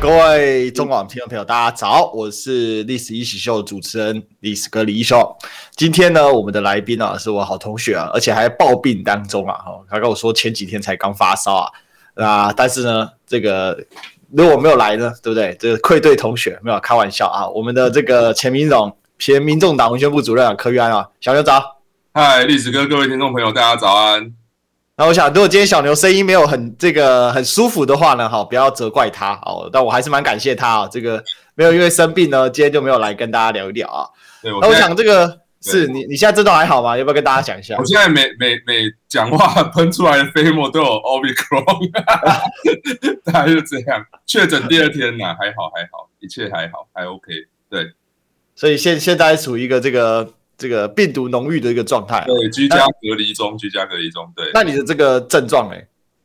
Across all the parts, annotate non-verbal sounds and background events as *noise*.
各位中广听众朋友，大家早，我是历史一起秀主持人历史哥李一雄。今天呢，我们的来宾啊，是我好同学啊，而且还抱病当中啊，哈，他跟我说前几天才刚发烧啊，啊，但是呢，这个如果没有来呢，对不对？这个愧对同学，没有开玩笑啊。我们的这个前民总、前民众党文宣部主任，柯玉安啊，小牛早，嗨，历史哥，各位听众朋友，大家早安。那我想，如果今天小牛声音没有很这个很舒服的话呢，哈，不要责怪他哦。但我还是蛮感谢他啊，这个没有因为生病呢，今天就没有来跟大家聊一聊啊。对，那我想这个是你你现在症状还好吗？要不要跟大家讲一下？我现在每每每讲话喷出来的飞沫都有 Omicron，*laughs* 大概就这样。确诊第二天呢，还好还好，一切还好，还 OK。对，所以现现在处于一个这个。这个病毒浓郁的一个状态，对，居家隔离中，居家隔离中，对。那你的这个症状呢？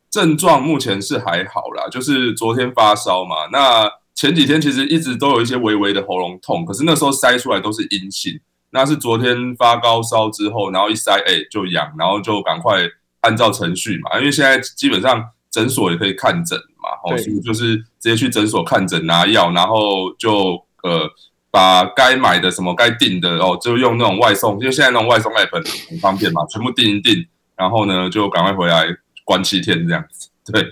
症状目前是还好啦，就是昨天发烧嘛。那前几天其实一直都有一些微微的喉咙痛，可是那时候筛出来都是阴性。那是昨天发高烧之后，然后一筛，哎，就阳，然后就赶快按照程序嘛，因为现在基本上诊所也可以看诊嘛，哦，所以就是直接去诊所看诊拿药，然后就呃。把该买的什么该订的哦，就用那种外送，因为现在那种外送 app 很方便嘛，全部订一订，然后呢就赶快回来关七天这样子。*laughs* 对，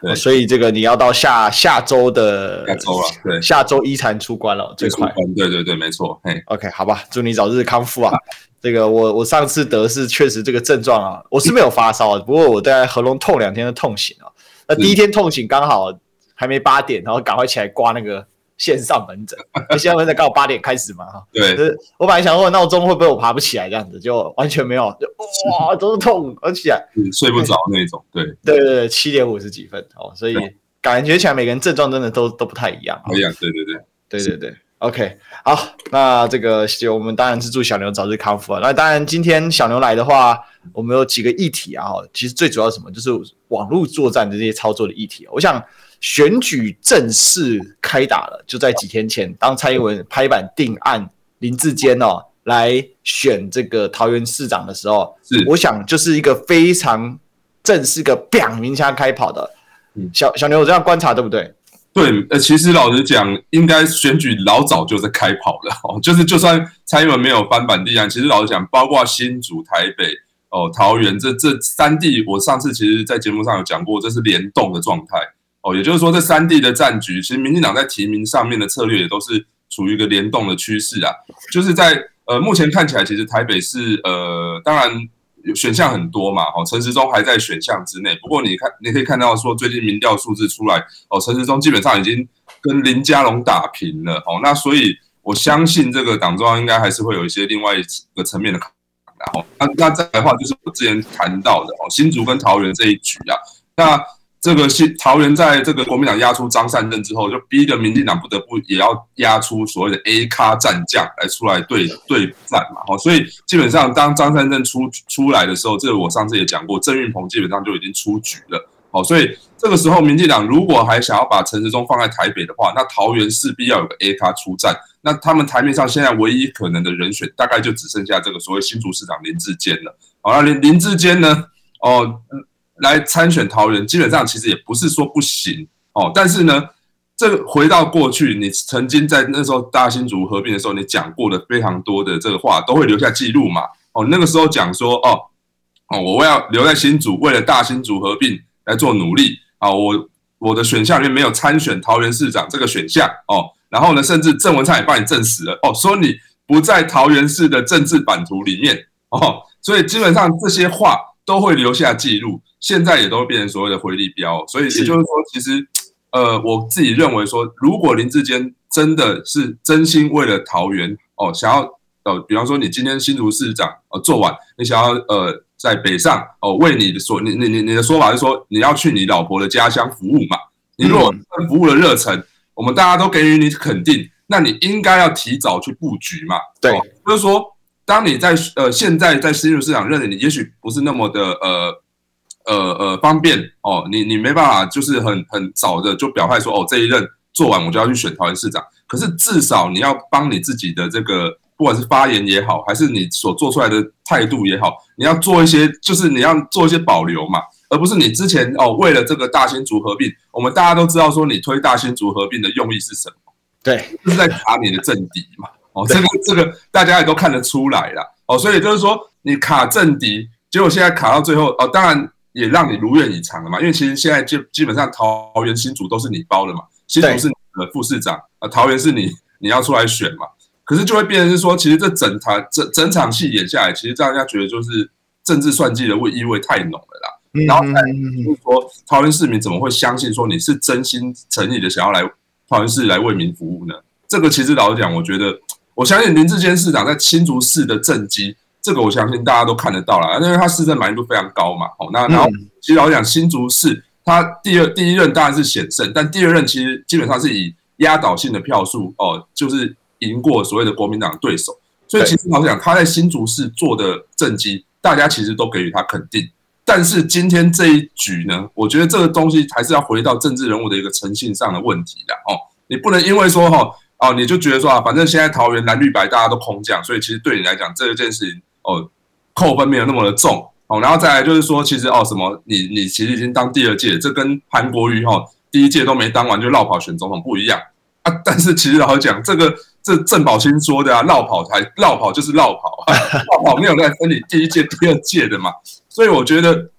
对，所以这个你要到下下周的下周了，对，下周一才出关了，最快。对对对，没错。嘿，OK，好吧，祝你早日康复啊。这个我我上次得是确实这个症状啊，我是没有发烧，*laughs* 不过我大概喉咙痛两天的痛醒啊。那第一天痛醒刚好还没八点，然后赶快起来刮那个。线上门诊，*laughs* 线上门诊刚好八点开始嘛，哈，对，我本来想说闹钟会不会我爬不起来这样子，就完全没有，就哇都是痛，而且睡不着那种，对，对对对，七点五十几分哦，所以感觉起来每个人症状真的都都不太一样，不一样，对对对，对对对，OK，好，那这个我们当然是祝小牛早日康复啊，那当然今天小牛来的话，我们有几个议题啊，其实最主要是什么，就是网络作战的这些操作的议题，我想。选举正式开打了，就在几天前，当蔡英文拍板定案林志坚哦来选这个桃园市长的时候，是我想就是一个非常正式个表明枪开跑的。小小牛，我这样观察对不对？对，呃，其实老实讲，应该选举老早就在开跑了 *laughs* 哦。就是就算蔡英文没有翻版定案，其实老实讲，包括新竹、台北、哦桃园这这三地，我上次其实在节目上有讲过，这是联动的状态。哦，也就是说，这三地的战局，其实民进党在提名上面的策略也都是处于一个联动的趋势啊。就是在呃，目前看起来，其实台北市呃，当然选项很多嘛。哦，陈时中还在选项之内。不过你看，你可以看到说，最近民调数字出来，哦，陈时中基本上已经跟林佳龙打平了。哦，那所以我相信这个党中央应该还是会有一些另外一个层面的考量。然后，那那再来的话，就是我之前谈到的哦，新竹跟桃园这一局啊，那。这个新桃园在这个国民党压出张善政之后，就逼得民进党不得不也要压出所谓的 A 咖战将来出来对对战嘛。好，所以基本上当张善政出出来的时候，这个我上次也讲过，郑运鹏基本上就已经出局了。好，所以这个时候民进党如果还想要把陈时中放在台北的话，那桃园势必要有个 A 咖出战。那他们台面上现在唯一可能的人选，大概就只剩下这个所谓新竹市长林志坚了。好，那林林志坚呢？哦。来参选桃园，基本上其实也不是说不行哦，但是呢，这个回到过去，你曾经在那时候大新竹合并的时候，你讲过的非常多的这个话，都会留下记录嘛。哦，那个时候讲说，哦，哦，我要留在新竹，为了大新竹合并来做努力啊，我我的选项里面没有参选桃园市长这个选项哦，然后呢，甚至郑文灿也帮你证实了哦，说你不在桃园市的政治版图里面哦，所以基本上这些话都会留下记录。现在也都变成所谓的回力标，所以也就是说，其实，呃，我自己认为说，如果林志坚真的是真心为了桃园哦，想要呃，比方说你今天新竹市长呃做完，你想要呃在北上哦，为你的所你你你你的说法是说你要去你老婆的家乡服务嘛？你如果服务的热忱，我们大家都给予你肯定，那你应该要提早去布局嘛？对，就是说，当你在呃现在在新竹市长认为你也许不是那么的呃。呃呃方便哦，你你没办法就是很很早的就表态说哦，这一任做完我就要去选桃园市长，可是至少你要帮你自己的这个不管是发言也好，还是你所做出来的态度也好，你要做一些就是你要做一些保留嘛，而不是你之前哦为了这个大新竹合并，我们大家都知道说你推大新竹合并的用意是什么？对，就是在卡你的政敌嘛。哦，这个这个大家也都看得出来了。哦，所以就是说你卡政敌，结果现在卡到最后，哦，当然也让你如愿以偿了嘛。因为其实现在就基本上桃园新竹都是你包的嘛，新竹是你的副市长，啊，桃园是你你要出来选嘛。可是就会变成是说，其实这整台整整场戏演下来，其实让人家觉得就是政治算计的味意味太浓了啦。然后再就是说，桃园市民怎么会相信说你是真心诚意的想要来桃园市来为民服务呢？这个其实老实讲，我觉得。我相信林志坚市长在新竹市的政绩，这个我相信大家都看得到了，因为他市政满意度非常高嘛。哦，那然后其实老实讲，新竹市他第二第一任当然是险胜，但第二任其实基本上是以压倒性的票数哦，就是赢过所谓的国民党对手。所以其实老实讲，他在新竹市做的政绩，大家其实都给予他肯定。但是今天这一局呢，我觉得这个东西还是要回到政治人物的一个诚信上的问题的哦，你不能因为说哈。哦，你就觉得说啊，反正现在桃园蓝绿白大家都空降，所以其实对你来讲这件事情哦，扣分没有那么的重哦。然后再来就是说，其实哦什么，你你其实已经当第二届，这跟韩国瑜哈、哦、第一届都没当完就绕跑选总统不一样啊。但是其实老实讲，这个这郑宝清说的啊，绕跑才绕跑就是绕跑，*laughs* 绕跑没有在分你第一届第二届的嘛。所以我觉得，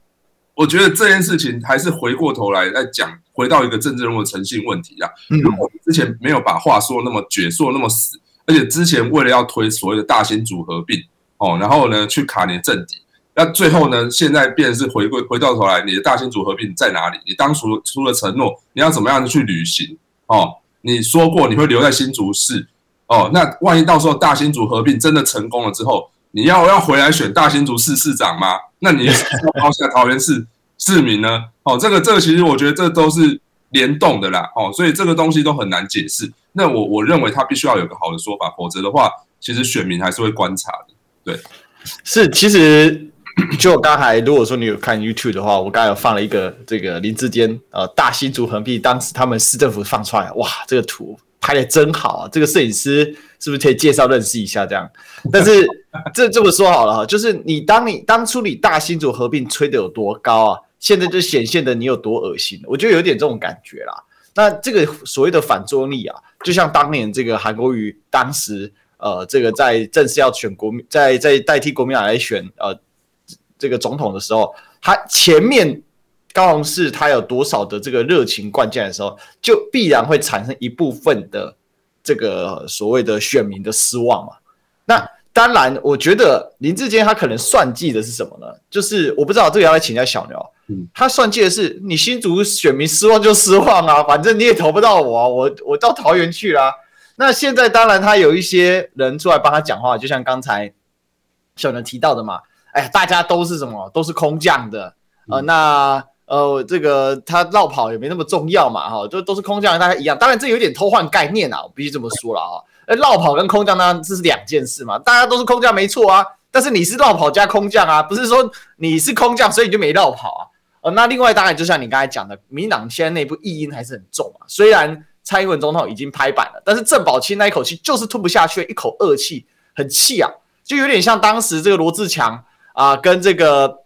我觉得这件事情还是回过头来再讲。回到一个政治人物的诚信问题啊，如果之前没有把话说那么绝，说那么死，而且之前为了要推所谓的大型组合并哦，然后呢去卡你的政敌，那最后呢现在变成是回归回到头来，你的大新竹合并在哪里？你当初出了承诺，你要怎么样去履行？哦，你说过你会留在新竹市哦，那万一到时候大新竹合并真的成功了之后，你要要回来选大新竹市市长吗？那你 *laughs* 要抛下桃园市？市民呢？哦，这个这个其实我觉得这都是联动的啦，哦，所以这个东西都很难解释。那我我认为他必须要有个好的说法，否则的话，其实选民还是会观察的。对，是，其实就刚才如果说你有看 YouTube 的话，我刚才有放了一个这个林志坚呃大新竹横滨，当时他们市政府放出来，哇，这个图拍的真好啊！这个摄影师是不是可以介绍认识一下这样？*laughs* 但是这这么说好了哈，就是你当你当初你大新竹合并吹得有多高啊？现在就显现的你有多恶心，我觉得有点这种感觉啦。那这个所谓的反作用力啊，就像当年这个韩国瑜当时，呃，这个在正式要选国民，在在代替国民党来选呃这个总统的时候，他前面高雄市他有多少的这个热情灌进来的时候，就必然会产生一部分的这个所谓的选民的失望嘛。那当然，我觉得林志坚他可能算计的是什么呢？就是我不知道这个要来请教小牛。他算计的是你新竹选民失望就失望啊，反正你也投不到我啊，我我到桃园去啦。那现在当然他有一些人出来帮他讲话，就像刚才小能提到的嘛，哎，大家都是什么，都是空降的，呃，那呃这个他绕跑也没那么重要嘛，哈，都都是空降，大家一样。当然这有点偷换概念啊，我必须这么说了啊，哎，绕跑跟空降呢这是两件事嘛，大家都是空降没错啊，但是你是绕跑加空降啊，不是说你是空降所以你就没绕跑啊。呃，那另外当然就像你刚才讲的，民党现在内部异音还是很重啊。虽然蔡英文总统已经拍板了，但是郑宝清那一口气就是吞不下去，一口恶气，很气啊，就有点像当时这个罗志强啊，跟这个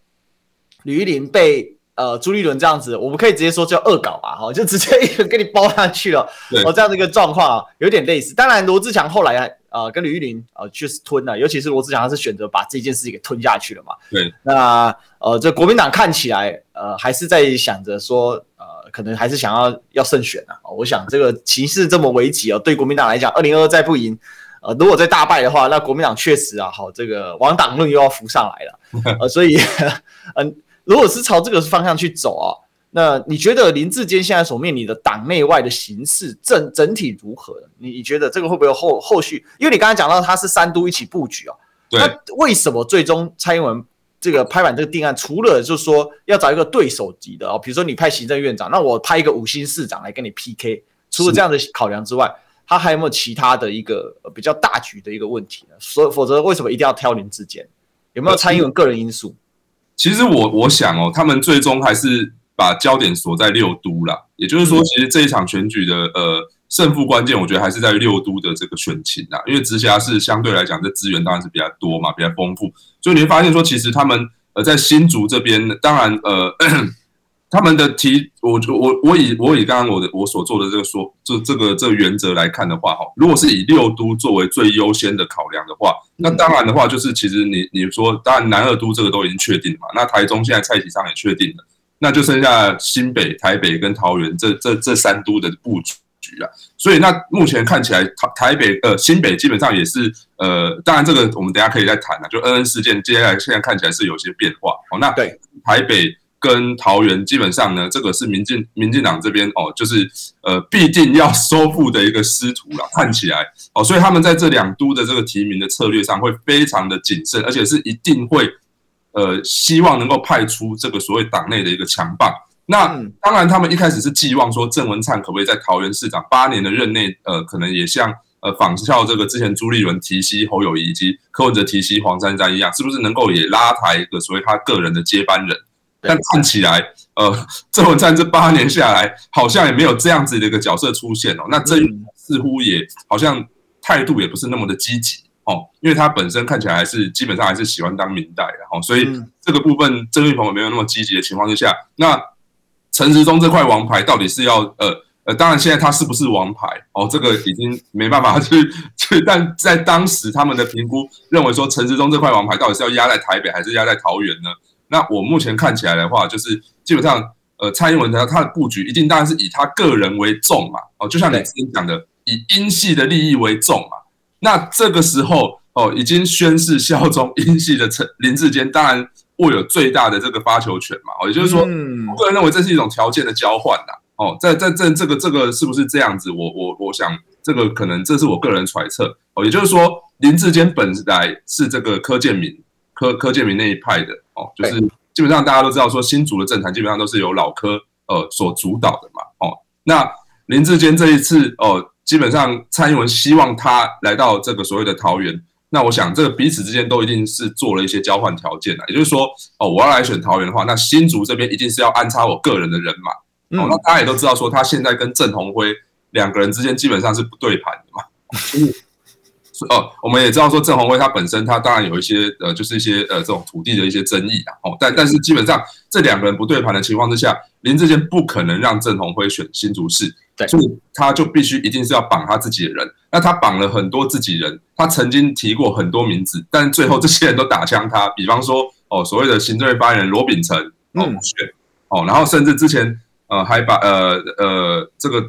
吕玉玲被呃朱立伦这样子，我们可以直接说叫恶搞吧，哈，就直接一人给你包上去了，哦，这样的一个状况啊，有点类似。当然罗志强后来还。呃，跟吕玉玲呃确实吞了，尤其是罗志祥，他是选择把这件事情给吞下去了嘛。对。那呃，这国民党看起来呃还是在想着说呃，可能还是想要要胜选啊。我想这个情势这么危急啊，对国民党来讲，二零二二再不赢，呃，如果再大败的话，那国民党确实啊，好这个亡党论又要浮上来了。*laughs* 呃，所以 *laughs* 嗯、呃，如果是朝这个方向去走啊。那你觉得林志坚现在所面临的党内外的形势整整体如何？你你觉得这个会不会有后后续？因为你刚才讲到他是三都一起布局哦，对。那为什么最终蔡英文这个拍板这个定案，除了就是说要找一个对手级的哦，比如说你派行政院长，那我派一个五星市长来跟你 PK，除了这样的考量之外，他还有没有其他的一个比较大局的一个问题呢？所否则为什么一定要挑林志坚？有没有蔡英文个人因素？其实我我想哦，他们最终还是把焦点锁在六都啦。也就是说，其实这一场选举的呃胜负关键，我觉得还是在六都的这个选情啊。因为直辖市相对来讲，这资源当然是比较多嘛，比较丰富，所以你会发现说，其实他们呃在新竹这边，当然呃。*clears throat* 他们的提，我我我以我以刚刚我的我所做的这个说，这这个这个原则来看的话，哈，如果是以六都作为最优先的考量的话，那当然的话就是其实你你说，当然南二都这个都已经确定了嘛，那台中现在蔡启昌也确定了，那就剩下新北、台北跟桃园这这这三都的布局了。所以那目前看起来台台北呃新北基本上也是呃，当然这个我们等下可以再谈了，就恩恩事件接下来现在看起来是有些变化哦。那对台北。跟桃园基本上呢，这个是民进民进党这边哦，就是呃必定要收复的一个师徒了，看起来哦，所以他们在这两都的这个提名的策略上会非常的谨慎，而且是一定会呃希望能够派出这个所谓党内的一个强棒。那当然，他们一开始是寄望说郑文灿可不可以在桃园市长八年的任内，呃，可能也像呃仿效这个之前朱立伦提携侯友谊以及柯文哲提携黄珊珊一样，是不是能够也拉抬一个所谓他个人的接班人？但看起来，呃，郑文灿这八年下来，好像也没有这样子的一个角色出现哦。那这似乎也好像态度也不是那么的积极哦，因为他本身看起来还是基本上还是喜欢当明代的哦，所以这个部分郑运鹏也没有那么积极的情况之下，那陈时中这块王牌到底是要呃呃，当然现在他是不是王牌哦，这个已经没办法去去，但在当时他们的评估认为说陈时中这块王牌到底是要压在台北还是压在桃园呢？那我目前看起来的话，就是基本上，呃，蔡英文他他的布局一定当然是以他个人为重嘛，哦，就像你之前讲的，以英系的利益为重嘛。那这个时候，哦，已经宣誓效忠英系的陈林志坚，当然握有最大的这个发球权嘛。哦，也就是说，我个人认为这是一种条件的交换呐。哦，在在在这个这个是不是这样子？我我我想这个可能这是我个人揣测。哦，也就是说，林志坚本来是这个柯建明。柯柯建明那一派的哦，就是基本上大家都知道说新竹的政坛基本上都是由老柯呃所主导的嘛哦。那林志坚这一次哦，基本上蔡英文希望他来到这个所谓的桃园，那我想这个彼此之间都一定是做了一些交换条件的，也就是说哦，我要来选桃园的话，那新竹这边一定是要安插我个人的人马哦。那大家也都知道说他现在跟郑鸿辉两个人之间基本上是不对盘的嘛。哦，我们也知道说郑鸿辉他本身他当然有一些呃，就是一些呃这种土地的一些争议啊。哦，但但是基本上这两个人不对盘的情况之下，林志坚不可能让郑鸿辉选新竹市，对，所以他就必须一定是要绑他自己的人。那他绑了很多自己人，他曾经提过很多名字，但最后这些人都打枪他。比方说哦，所谓的行政院发言人罗秉成哦选哦，然后甚至之前呃还把呃呃这个。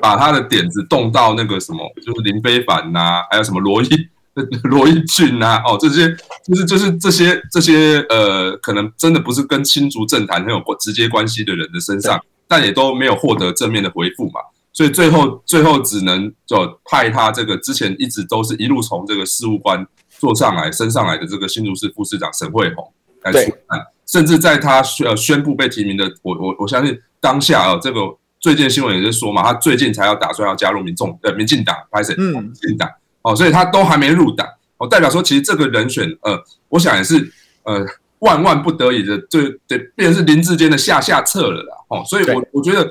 把他的点子动到那个什么，就是林非凡呐、啊，还有什么罗毅 *laughs* 罗毅俊呐，哦，这些就是就是这些这些呃，可能真的不是跟新竹政坛很有直接关系的人的身上，但也都没有获得正面的回复嘛，所以最后最后只能就派他这个之前一直都是一路从这个事务官做上来升上来的这个新竹市副市长沈慧虹来出案，甚至在他宣宣布被提名的，我我我相信当下啊这个。最近新闻也是说嘛，他最近才要打算要加入民众呃民进党，拍谁？民进党哦，所以他都还没入党哦，代表说其实这个人选呃，我想也是呃万万不得已的，就得变成是林志坚的下下策了啦哦，所以我我觉得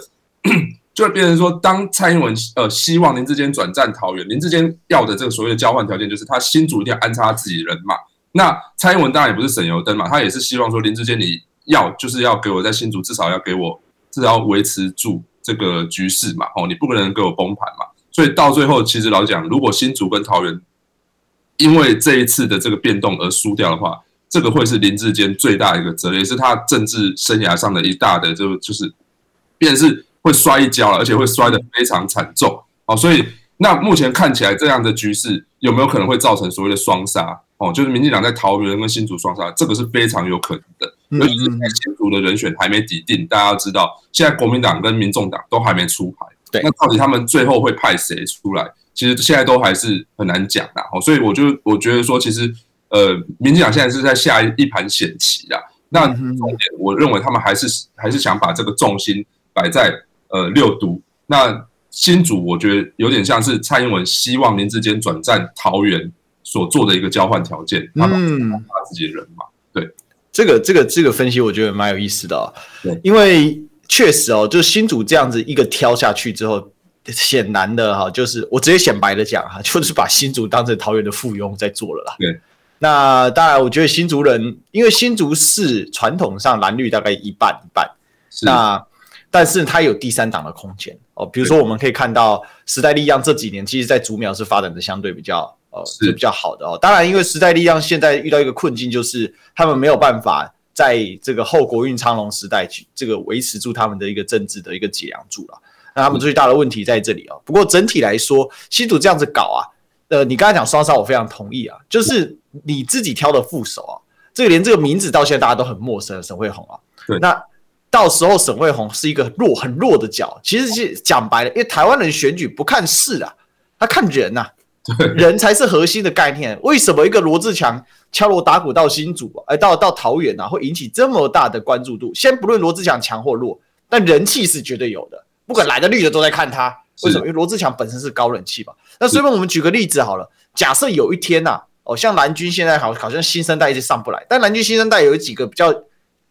*clears throat* 就变成说，当蔡英文呃希望林志坚转战桃园，林志坚要的这个所谓的交换条件就是他新竹一定要安插他自己人嘛，那蔡英文当然也不是省油灯嘛，他也是希望说林志坚你要就是要给我在新竹至少要给我至少要维持住。这个局势嘛，哦，你不可能给我崩盘嘛，所以到最后，其实老讲，如果新竹跟桃园因为这一次的这个变动而输掉的话，这个会是林志坚最大一个责任，也是他政治生涯上的一大的就就是，便是会摔一跤了，而且会摔得非常惨重，哦，所以那目前看起来这样的局势有没有可能会造成所谓的双杀？哦，就是民进党在桃园跟新竹双杀，这个是非常有可能的。尤其是新竹的人选还没抵定，大家要知道，现在国民党跟民众党都还没出牌。对，那到底他们最后会派谁出来？其实现在都还是很难讲的。哦，所以我就我觉得说，其实呃，民进党现在是在下一盘险棋啦。那重点，我认为他们还是还是想把这个重心摆在呃六都。那新竹，我觉得有点像是蔡英文希望林志坚转战桃园所做的一个交换条件，他把他自己的人嘛。对。这个这个这个分析我觉得蛮有意思的哦，对，因为确实哦，就是新竹这样子一个挑下去之后，显然的哈，就是我直接显白的讲哈，就是把新竹当成桃园的附庸在做了啦。对，那当然，我觉得新竹人，因为新竹市传统上蓝绿大概一半一半，是那但是它有第三党的空间哦，比如说我们可以看到时代力量这几年，其实在竹苗是发展的相对比较。哦，是比较好的哦。当然，因为时代力量现在遇到一个困境，就是他们没有办法在这个后国运昌隆时代去这个维持住他们的一个政治的一个脊梁柱了。那他们最大的问题在这里啊。不过整体来说，新主这样子搞啊，呃，你刚才讲双杀，我非常同意啊。就是你自己挑的副手啊，这个连这个名字到现在大家都很陌生沈慧虹啊。对。那到时候沈慧虹是一个弱很弱的角，其实是讲白了，因为台湾人选举不看事啊，他看人呐。人才是核心的概念。为什么一个罗志强敲锣打鼓到新竹，哎，到到桃园啊，会引起这么大的关注度？先不论罗志强强或弱，但人气是绝对有的。不管蓝的绿的都在看他。为什么？因为罗志强本身是高人气吧。那所以我们举个例子好了。假设有一天呐，哦，像蓝军现在好好像新生代一直上不来，但蓝军新生代有几个比较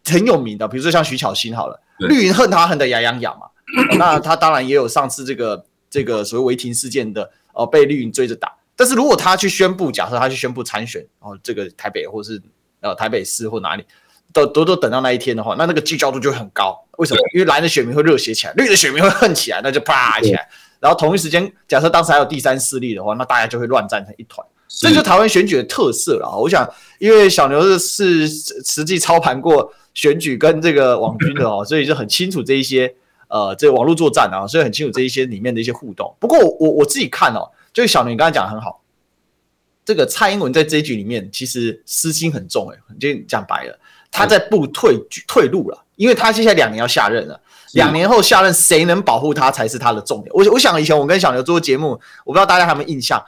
很有名的，比如说像徐巧芯好了，绿营恨他恨得牙痒痒嘛。那他当然也有上次这个这个所谓违停事件的。哦，被绿营追着打，但是如果他去宣布，假设他去宣布参选，哦，这个台北或是呃台北市或哪里，都都都等到那一天的话，那那个聚焦度就会很高。为什么？因为蓝的选民会热血起来，绿的选民会恨起来，那就啪起来。然后同一时间，假设当时还有第三势力的话，那大家就会乱战成一团。这就是台湾选举的特色了。我想，因为小牛是实际操盘过选举跟这个网军的哦，所以就很清楚这一些。呃，这个网络作战啊，所以很清楚这一些里面的一些互动。不过我我自己看哦，就是小林刚才讲的很好，这个蔡英文在这一局里面其实私心很重，诶，就讲白了，他在不退退路了，因为他接下来两年要下任了，两年后下任谁能保护他才是他的重点。我我想以前我跟小牛做节目，我不知道大家有没有印象，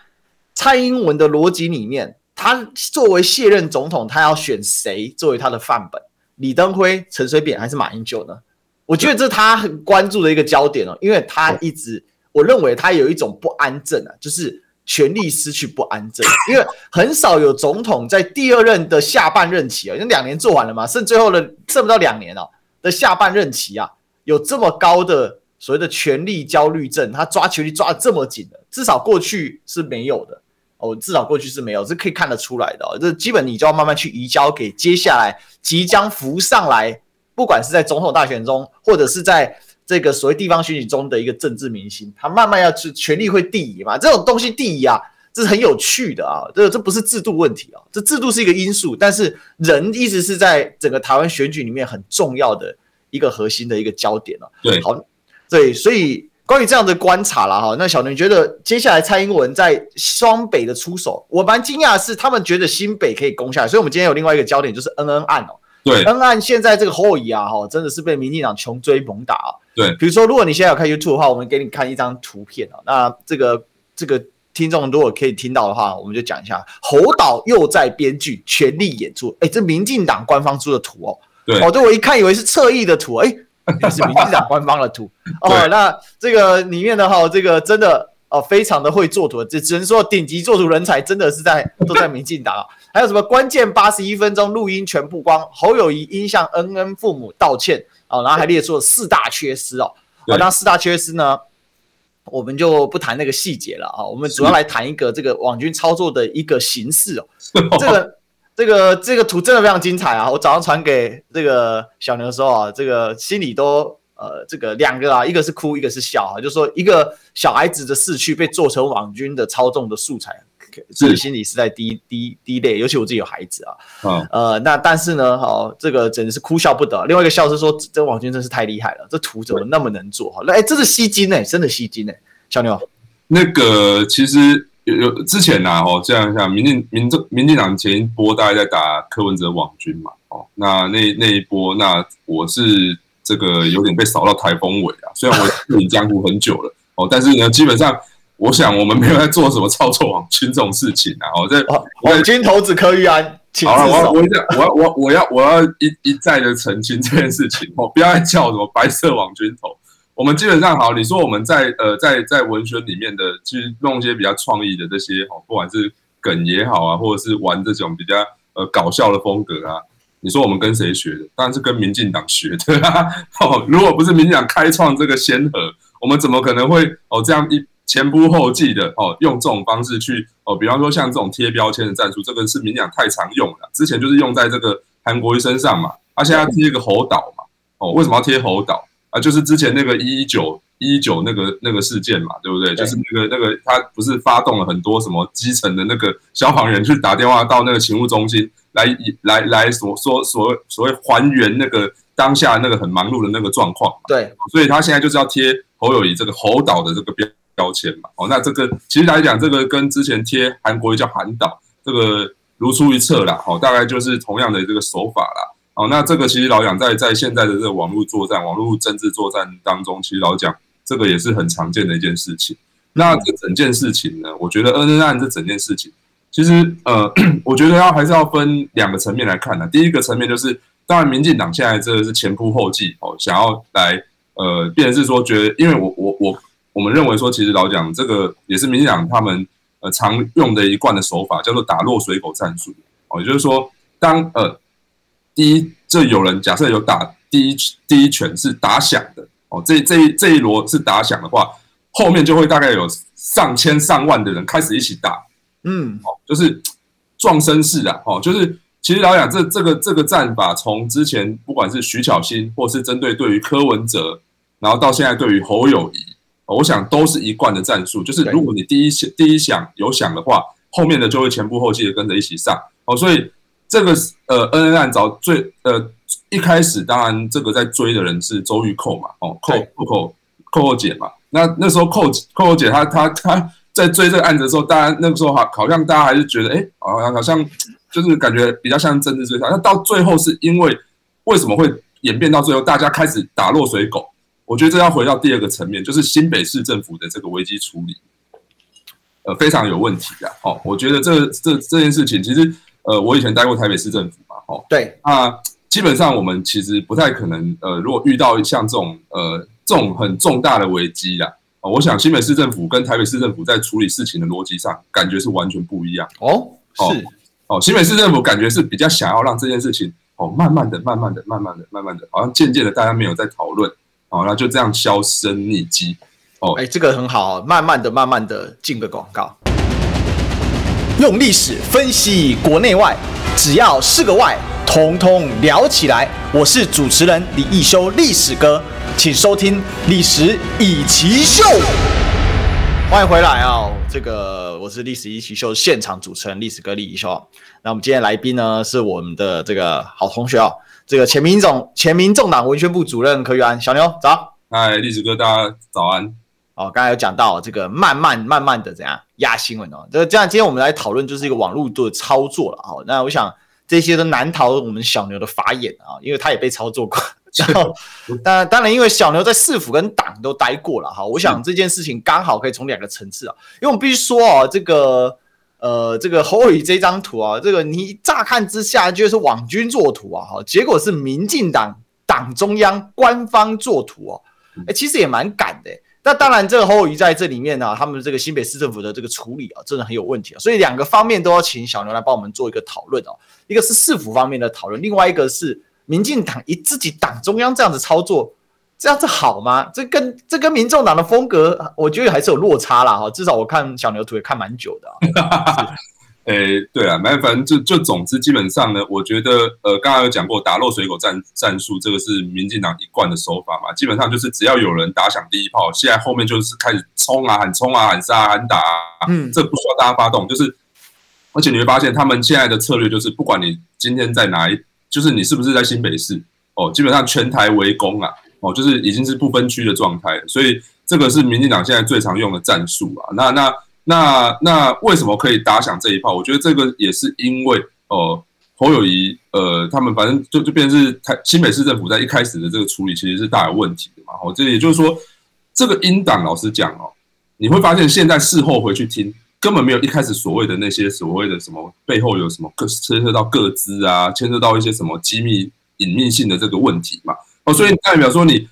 蔡英文的逻辑里面，他作为卸任总统，他要选谁作为他的范本？李登辉、陈水扁还是马英九呢？我觉得这是他很关注的一个焦点哦，因为他一直，我认为他有一种不安症啊，就是权力失去不安症，因为很少有总统在第二任的下半任期啊，因为两年做完了嘛，剩最后的剩不到两年哦的下半任期啊，有这么高的所谓的权力焦虑症，他抓权力抓得这么紧的，至少过去是没有的哦，至少过去是没有，这可以看得出来的哦，这基本你就要慢慢去移交给接下来即将浮上来。不管是在总统大选中，或者是在这个所谓地方选举中的一个政治明星，他慢慢要去权力会递移嘛？这种东西递移啊，这是很有趣的啊。这这不是制度问题啊，这制度是一个因素，但是人一直是在整个台湾选举里面很重要的一个核心的一个焦点啊。对，好，对，所以关于这样的观察了哈，那小牛觉得接下来蔡英文在双北的出手，我蛮惊讶的是他们觉得新北可以攻下来，所以我们今天有另外一个焦点就是恩恩案哦。对，恩案现在这个后裔啊，哈，真的是被民进党穷追猛打啊。对，比如说，如果你现在有看 YouTube 的话，我们给你看一张图片啊。那这个这个听众如果可以听到的话，我们就讲一下侯导又在编剧全力演出。哎，这民进党官方出的图哦。对，哦，对我一看以为是侧翼的图，哎，*laughs* 这是民进党官方的图。哦，那这个里面的哈，这个真的哦，非常的会做图，这只能说顶级做图人才真的是在都在民进党啊。还有什么关键八十一分钟录音全部光，侯友谊应向恩恩父母道歉哦，然后还列出了四大缺失哦。好，那四大缺失呢，我们就不谈那个细节了啊，我们主要来谈一个这个网军操作的一个形式哦。这个这个这个图真的非常精彩啊！我早上传给这个小牛的时候啊，这个心里都呃这个两个啊，一个是哭，一个是笑啊，就是说一个小孩子的逝去被做成网军的操纵的素材。自己心里是在低低低泪，尤其我自己有孩子啊，嗯、呃，那但是呢，好，这个真的是哭笑不得。另外一个笑是说，这网军真是太厉害了，这图怎么那么能做？哈，哎，这是吸金哎，真的吸金哎，小牛。那个其实有有之前呐，哦，这样像民进民政民进党前一波大概在打柯文哲网军嘛，哦，那那那一波，那我是这个有点被扫到台风尾啊，虽然我 *laughs* 处理江湖很久了，哦，但是呢，基本上。我想我们没有在做什么操作网军这种事情啊！我在网军头子柯玉安，请好了，我我我我我要我要一一再的澄清这件事情哦，不要再叫什么白色网军头。我们基本上好，你说我们在呃在在文学里面的去弄一些比较创意的这些哦，不管是梗也好啊，或者是玩这种比较呃搞笑的风格啊，你说我们跟谁学的？当然是跟民进党学的啊！*laughs* 哦，如果不是民进党开创这个先河，我们怎么可能会哦这样一前仆后继的哦用这种方式去哦？比方说像这种贴标签的战术，这个是民进党太常用了。之前就是用在这个韩国瑜身上嘛，他、啊、现在要贴一个猴岛嘛，哦，为什么要贴猴岛啊？就是之前那个一一九一一九那个那个事件嘛，对不对？就是那个那个他不是发动了很多什么基层的那个消防员去打电话到那个勤务中心。来以来来所说所所谓还原那个当下那个很忙碌的那个状况，对，所以他现在就是要贴侯友谊这个侯岛的这个标标签嘛，哦，那这个其实来讲，这个跟之前贴韩国瑜叫韩岛，这个如出一辙啦，哦，大概就是同样的这个手法啦，哦，那这个其实老蒋在在现在的这个网络作战、网络政治作战当中，其实老蒋这个也是很常见的一件事情。那这整件事情呢，我觉得恩恩案这整件事情。其实，呃，*clears throat* 我觉得要还是要分两个层面来看的。第一个层面就是，当然，民进党现在这个是前仆后继哦，想要来，呃，变是说，觉得，因为我我我我们认为说，其实老讲这个也是民进党他们呃常用的一贯的手法，叫做打落水狗战术。哦，也就是说，当呃第一这有人假设有打第一第一拳是打响的。哦，这这一这一锣是打响的话，后面就会大概有上千上万的人开始一起打。嗯，哦，就是撞声势啊，哦，就是其实老讲这这个这个战法，从之前不管是徐巧芯，或是针对对于柯文哲，然后到现在对于侯友宜，我想都是一贯的战术，就是如果你第一想第一想有想的话，后面的就会前仆后继的跟着一起上，哦，所以这个呃恩恩案早最呃一开始，当然这个在追的人是周玉蔻嘛，哦，蔻蔻蔻蔻蔻姐嘛，那那时候蔻蔻蔻姐她她她。*laughs* 在追这个案子的时候，大家那个时候好，好像大家还是觉得，哎，好像好像就是感觉比较像政治追杀。那到最后是因为为什么会演变到最后，大家开始打落水狗？我觉得这要回到第二个层面，就是新北市政府的这个危机处理，呃，非常有问题的。哦，我觉得这这这件事情，其实呃，我以前待过台北市政府嘛，哦，对，那基本上我们其实不太可能，呃，如果遇到像这种呃这种很重大的危机呀。我想新北市政府跟台北市政府在处理事情的逻辑上，感觉是完全不一样。哦，是哦，新北市政府感觉是比较想要让这件事情哦，慢慢的、慢慢的、慢慢的、慢慢的，好像渐渐的大家没有在讨论，哦，那就这样销声匿迹。哦，哎，这个很好，慢慢的、慢慢的进个广告，用历史分析国内外，只要是个“外”，统统聊起来。我是主持人李易修，历史哥。请收听《历史以奇秀》，欢迎回来啊！这个我是《历史易起 SHOW》现场主持人历史哥李易修。那我们今天来宾呢是我们的这个好同学啊，这个前民总前民众党文宣部主任柯玉安小牛早。嗨，历史哥，大家早安。哦，刚才有讲到这个慢慢慢慢的怎样压新闻哦，这个这样今天我们来讨论就是一个网络的操作了哈。那我想这些都难逃我们小牛的法眼啊，因为他也被操作过。*laughs* 然后，当然，当然，因为小牛在市府跟党都待过了哈，我想这件事情刚好可以从两个层次啊，因为我们必须说哦，这个呃，这个侯友宜这张图啊，这个你乍看之下就是网军作图啊，哈，结果是民进党党中央官方作图哦，哎，其实也蛮敢的。那当然，这个侯友宜在这里面呢、啊，他们这个新北市政府的这个处理啊，真的很有问题啊，所以两个方面都要请小牛来帮我们做一个讨论哦，一个是市府方面的讨论，另外一个是。民进党以自己党中央这样子操作，这样子好吗？这跟这跟民众党的风格，我觉得还是有落差啦哈。至少我看小牛图也看蛮久的、啊。*laughs* 诶、欸，对啊，反正就就总之，基本上呢，我觉得呃，刚刚有讲过打落水狗战战术，这个是民进党一贯的手法嘛。基本上就是只要有人打响第一炮，现在后面就是开始冲啊，喊冲啊，喊杀啊，喊打啊。嗯，这不需要大家发动，就是而且你会发现他们现在的策略就是，不管你今天在哪一。就是你是不是在新北市哦？基本上全台围攻啊！哦，就是已经是不分区的状态了。所以这个是民进党现在最常用的战术啊。那那那那为什么可以打响这一炮？我觉得这个也是因为哦，侯友谊呃，他们反正就就变成是台新北市政府在一开始的这个处理其实是大有问题的嘛。哦，这也就是说，这个英党老实讲哦，你会发现现在事后回去听。根本没有一开始所谓的那些所谓的什么背后有什么各牵涉到各资啊，牵涉到一些什么机密隐秘性的这个问题嘛。哦，所以代表说你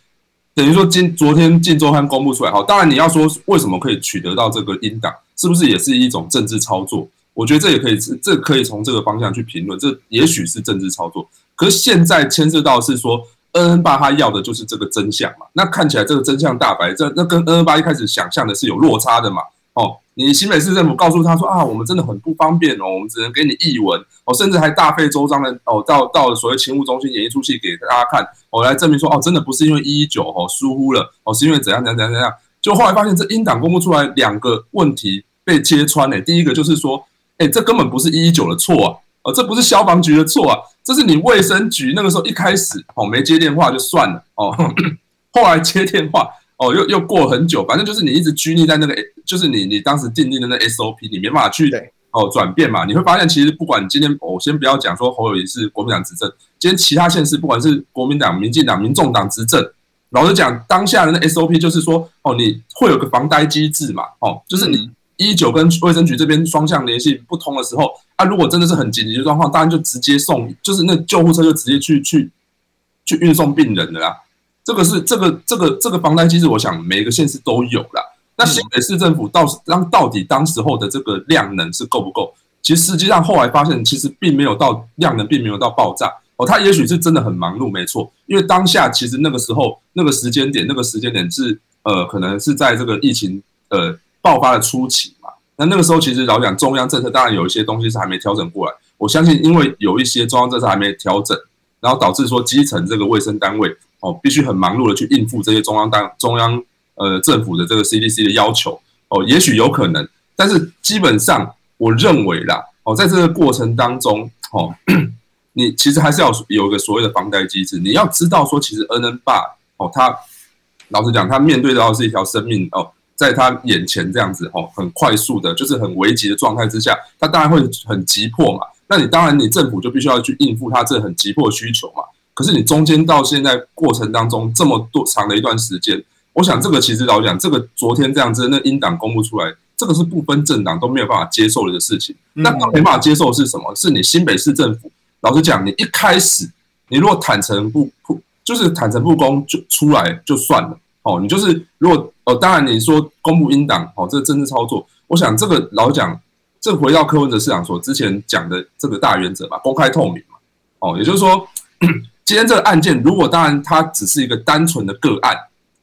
等于说今昨天晋周刊公布出来，好，当然你要说为什么可以取得到这个音档，是不是也是一种政治操作？我觉得这也可以，这可以从这个方向去评论，这也许是政治操作。可是现在牵涉到是说，恩恩爸他要的就是这个真相嘛？那看起来这个真相大白，这那跟恩恩爸一开始想象的是有落差的嘛？哦，你新北市政府告诉他说啊，我们真的很不方便哦，我们只能给你译文哦，甚至还大费周章的哦，到到所谓勤务中心演一出戏给大家看，哦，来证明说哦，真的不是因为一一九哦疏忽了哦，是因为怎样怎样怎样怎样，就后来发现这音档公布出来两个问题被揭穿诶，第一个就是说，哎，这根本不是一一九的错啊，哦，这不是消防局的错啊，这是你卫生局那个时候一开始哦没接电话就算了哦，*coughs* 后来接电话。哦，又又过很久，反正就是你一直拘泥在那个，就是你你当时定定的那 SOP，你没办法去哦转变嘛。你会发现，其实不管今天，我先不要讲说侯友宜是国民党执政，今天其他县市不管是国民党、民进党、民众党执政，老实讲，当下的那 SOP 就是说，哦，你会有个防呆机制嘛，哦，就是你一九跟卫生局这边双向联系不通的时候，啊，如果真的是很紧急的状况，当然就直接送，就是那救护车就直接去去去运送病人的啦。这个是这个这个这个防呆机制，我想每个县市都有啦。那新北市政府到当到底当时候的这个量能是够不够？其实实际上后来发现，其实并没有到量能，并没有到爆炸哦。他也许是真的很忙碌，没错。因为当下其实那个时候那个时间点，那个时间点是呃，可能是在这个疫情呃爆发的初期嘛。那那个时候其实老讲中央政策，当然有一些东西是还没调整过来。我相信，因为有一些中央政策还没调整，然后导致说基层这个卫生单位。哦，必须很忙碌的去应付这些中央当中央呃政府的这个 CDC 的要求哦，也许有可能，但是基本上我认为啦，哦，在这个过程当中，哦，*clears throat* 你其实还是要有一个所谓的防呆机制。你要知道说，其实恩恩爸哦，他老实讲，他面对到是一条生命哦，在他眼前这样子哦，很快速的，就是很危急的状态之下，他当然会很急迫嘛。那你当然你政府就必须要去应付他这很急迫的需求嘛。可是你中间到现在过程当中这么多长的一段时间，我想这个其实老实讲，这个昨天这样子那英党公布出来，这个是不分政党都没有办法接受的事情。那没办法接受的是什么？是你新北市政府，老实讲，你一开始你如果坦诚不不，就是坦诚不公就出来就算了哦。你就是如果呃，当然你说公布英党哦，这个政治操作，我想这个老实讲，这回到柯文哲市长所之前讲的这个大原则吧，公开透明嘛，哦，也就是说。*clears throat* 今天这个案件，如果当然它只是一个单纯的个案，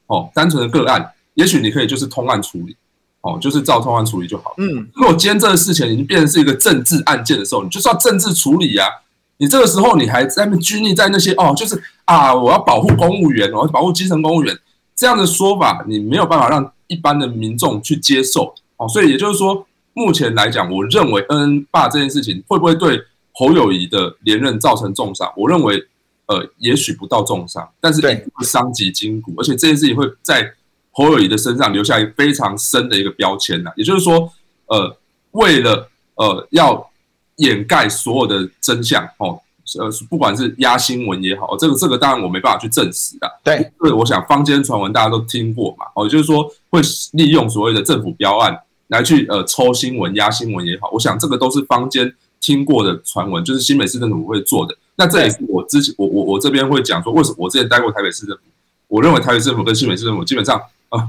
哦，单纯的个案，也许你可以就是通案处理，哦，就是照通案处理就好。嗯，如果今天这个事情已经变成是一个政治案件的时候，你就是要政治处理呀。你这个时候你还在那边拘泥在那些哦，就是啊，我要保护公务员，我要保护基层公务员这样的说法，你没有办法让一般的民众去接受。哦，所以也就是说，目前来讲，我认为恩恩爸这件事情会不会对侯友谊的连任造成重伤？我认为。呃，也许不到重伤，但是会伤及筋骨，而且这件事情会在侯友谊的身上留下一个非常深的一个标签呐。也就是说，呃，为了呃要掩盖所有的真相哦，呃，不管是压新闻也好，这个这个当然我没办法去证实的。对，对，我想坊间传闻大家都听过嘛，哦，就是说会利用所谓的政府标案来去呃抽新闻、压新闻也好，我想这个都是坊间听过的传闻，就是新北市政府会做的。那这也是我之前我我我这边会讲说，为什么我之前待过台北市政府，我认为台北市政府跟新北市政府基本上啊，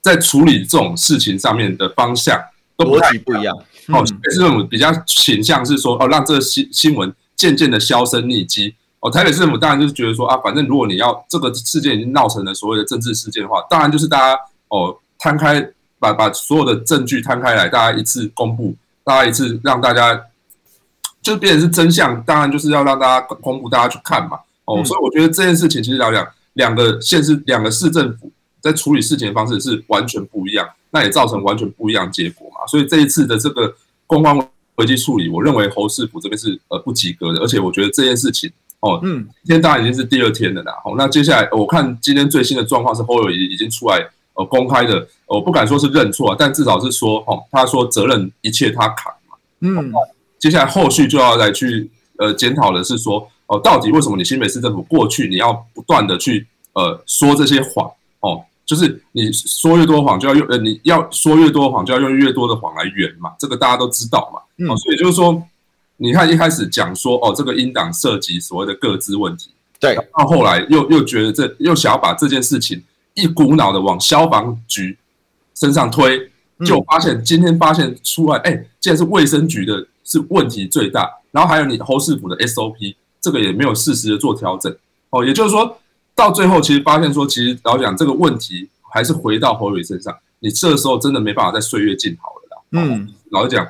在处理这种事情上面的方向都逻辑不一样。哦，新北市政府比较倾向是说，哦，让这个新新闻渐渐的销声匿迹。哦，台北市政府当然就是觉得说啊，反正如果你要这个事件已经闹成了所谓的政治事件的话，当然就是大家哦摊开把把所有的证据摊开来，大家一次公布，大家一次让大家。就变成是真相，当然就是要让大家公布，大家去看嘛。哦，嗯、所以我觉得这件事情其实来讲，两个县市、两个市政府在处理事情的方式是完全不一样，那也造成完全不一样结果嘛。所以这一次的这个公关危机处理，我认为侯市府这边是呃不及格的，而且我觉得这件事情哦，嗯，今天当然已经是第二天了啦。好，那接下来我看今天最新的状况是侯友宜已经出来呃公开的，我不敢说是认错，但至少是说哦，他说责任一切他扛嘛，嗯。接下来后续就要来去呃检讨的是说哦、呃，到底为什么你新北市政府过去你要不断的去呃说这些谎哦，就是你说越多谎就要用呃你要说越多谎就要用越多的谎来圆嘛，这个大家都知道嘛，哦，所以就是说你看一开始讲说哦这个音档涉及所谓的个资问题，对，到后来又又觉得这又想要把这件事情一股脑的往消防局身上推，就发现今天发现出来哎，竟然是卫生局的。是问题最大，然后还有你侯世府的 SOP，这个也没有适时的做调整。哦，也就是说到最后，其实发现说，其实老实讲这个问题还是回到侯伟身上。你这个时候真的没办法再岁月静好了啦。嗯，老实讲，